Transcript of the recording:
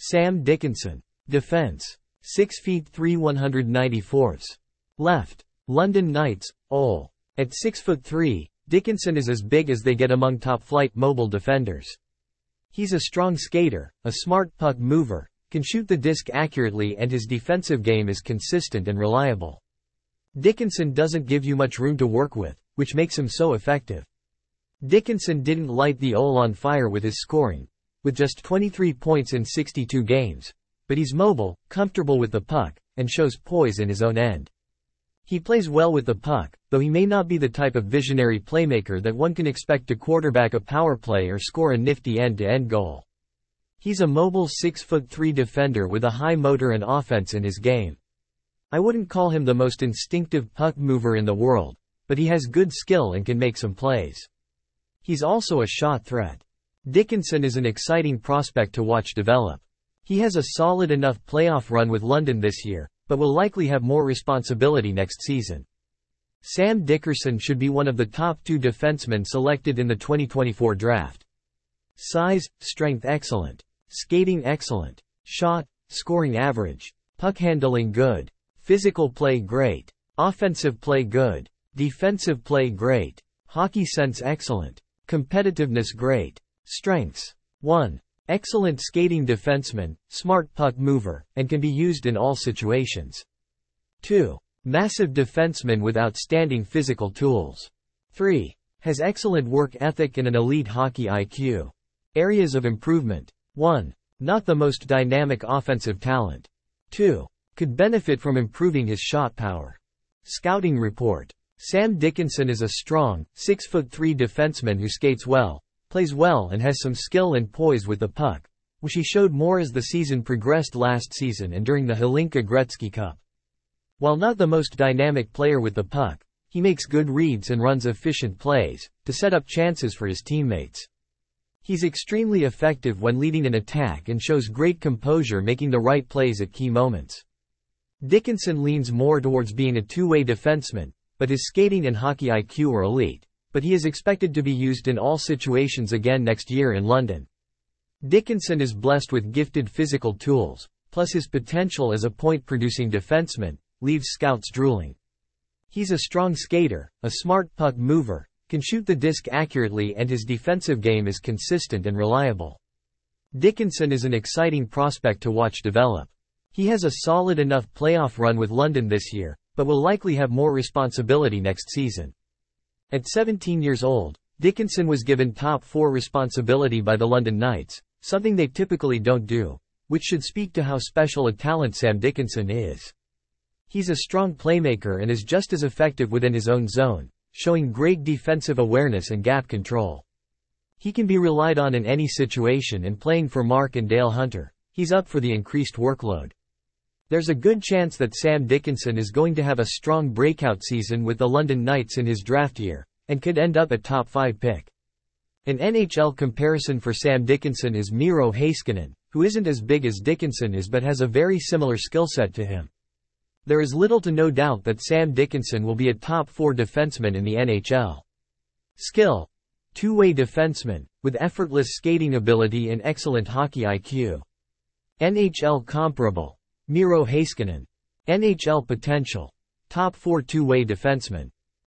Sam Dickinson. Defense. 6 feet 3 194. Left. London Knights, OHL. At 6 foot 3, Dickinson is as big as they get among top-flight mobile defenders. He's a strong skater, a smart puck mover, can shoot the disc accurately and his defensive game is consistent and reliable. Dickinson doesn't give you much room to work with, which makes him so effective. Dickinson didn't light the OHL on fire with his scoring, with just 23 points in 62 games, but he's mobile, comfortable with the puck, and shows poise in his own end. He plays well with the puck, though he may not be the type of visionary playmaker that one can expect to quarterback a power play or score a nifty end-to-end goal. He's a mobile 6'3 defender with a high motor and offense in his game. I wouldn't call him the most instinctive puck mover in the world, but he has good skill and can make some plays. He's also a shot threat. Dickinson is an exciting prospect to watch develop. He has a solid enough playoff run with London this year, but will likely have more responsibility next season. Sam Dickinson should be one of the top two defensemen selected in the 2024 draft. Size, strength excellent. Skating excellent. Shot, scoring average. Puck handling good. Physical play great. Offensive play good. Defensive play great. Hockey sense excellent. Competitiveness great. Strengths. 1. Excellent skating defenseman, smart puck mover, and can be used in all situations. 2. Massive defenseman with outstanding physical tools. 3. Has excellent work ethic and an elite hockey IQ. Areas of improvement. 1. Not the most dynamic offensive talent. 2. Could benefit from improving his shot power. Scouting report. Sam Dickinson is a strong, 6'3 defenseman who skates well, plays well and has some skill and poise with the puck, which he showed more as the season progressed last season and during the Hlinka Gretzky Cup. While not the most dynamic player with the puck, he makes good reads and runs efficient plays, to set up chances for his teammates. He's extremely effective when leading an attack and shows great composure making the right plays at key moments. Dickinson leans more towards being a two-way defenseman, but his skating and hockey IQ are elite, but he is expected to be used in all situations again next year in London. Dickinson is blessed with gifted physical tools, plus his potential as a point-producing defenseman, leaves scouts drooling. He's a strong skater, a smart puck mover, can shoot the disc accurately and his defensive game is consistent and reliable. Dickinson is an exciting prospect to watch develop. He has a solid enough playoff run with London this year, but will likely have more responsibility next season. At 17 years old, Dickinson was given top four responsibility by the London Knights, something they typically don't do, which should speak to how special a talent Sam Dickinson is. He's a strong playmaker and is just as effective within his own zone, showing great defensive awareness and gap control. He can be relied on in any situation and playing for Mark and Dale Hunter, he's up for the increased workload. There's a good chance that Sam Dickinson is going to have a strong breakout season with the London Knights in his draft year, and could end up a top 5 pick. An NHL comparison for Sam Dickinson is Miro Heiskanen, who isn't as big as Dickinson is but has a very similar skill set to him. There is little to no doubt that Sam Dickinson will be a top 4 defenseman in the NHL. Skill. Two-way defenseman, with effortless skating ability and excellent hockey IQ. NHL comparable. Miro Heiskanen. NHL potential. Top 4 two-way defenseman.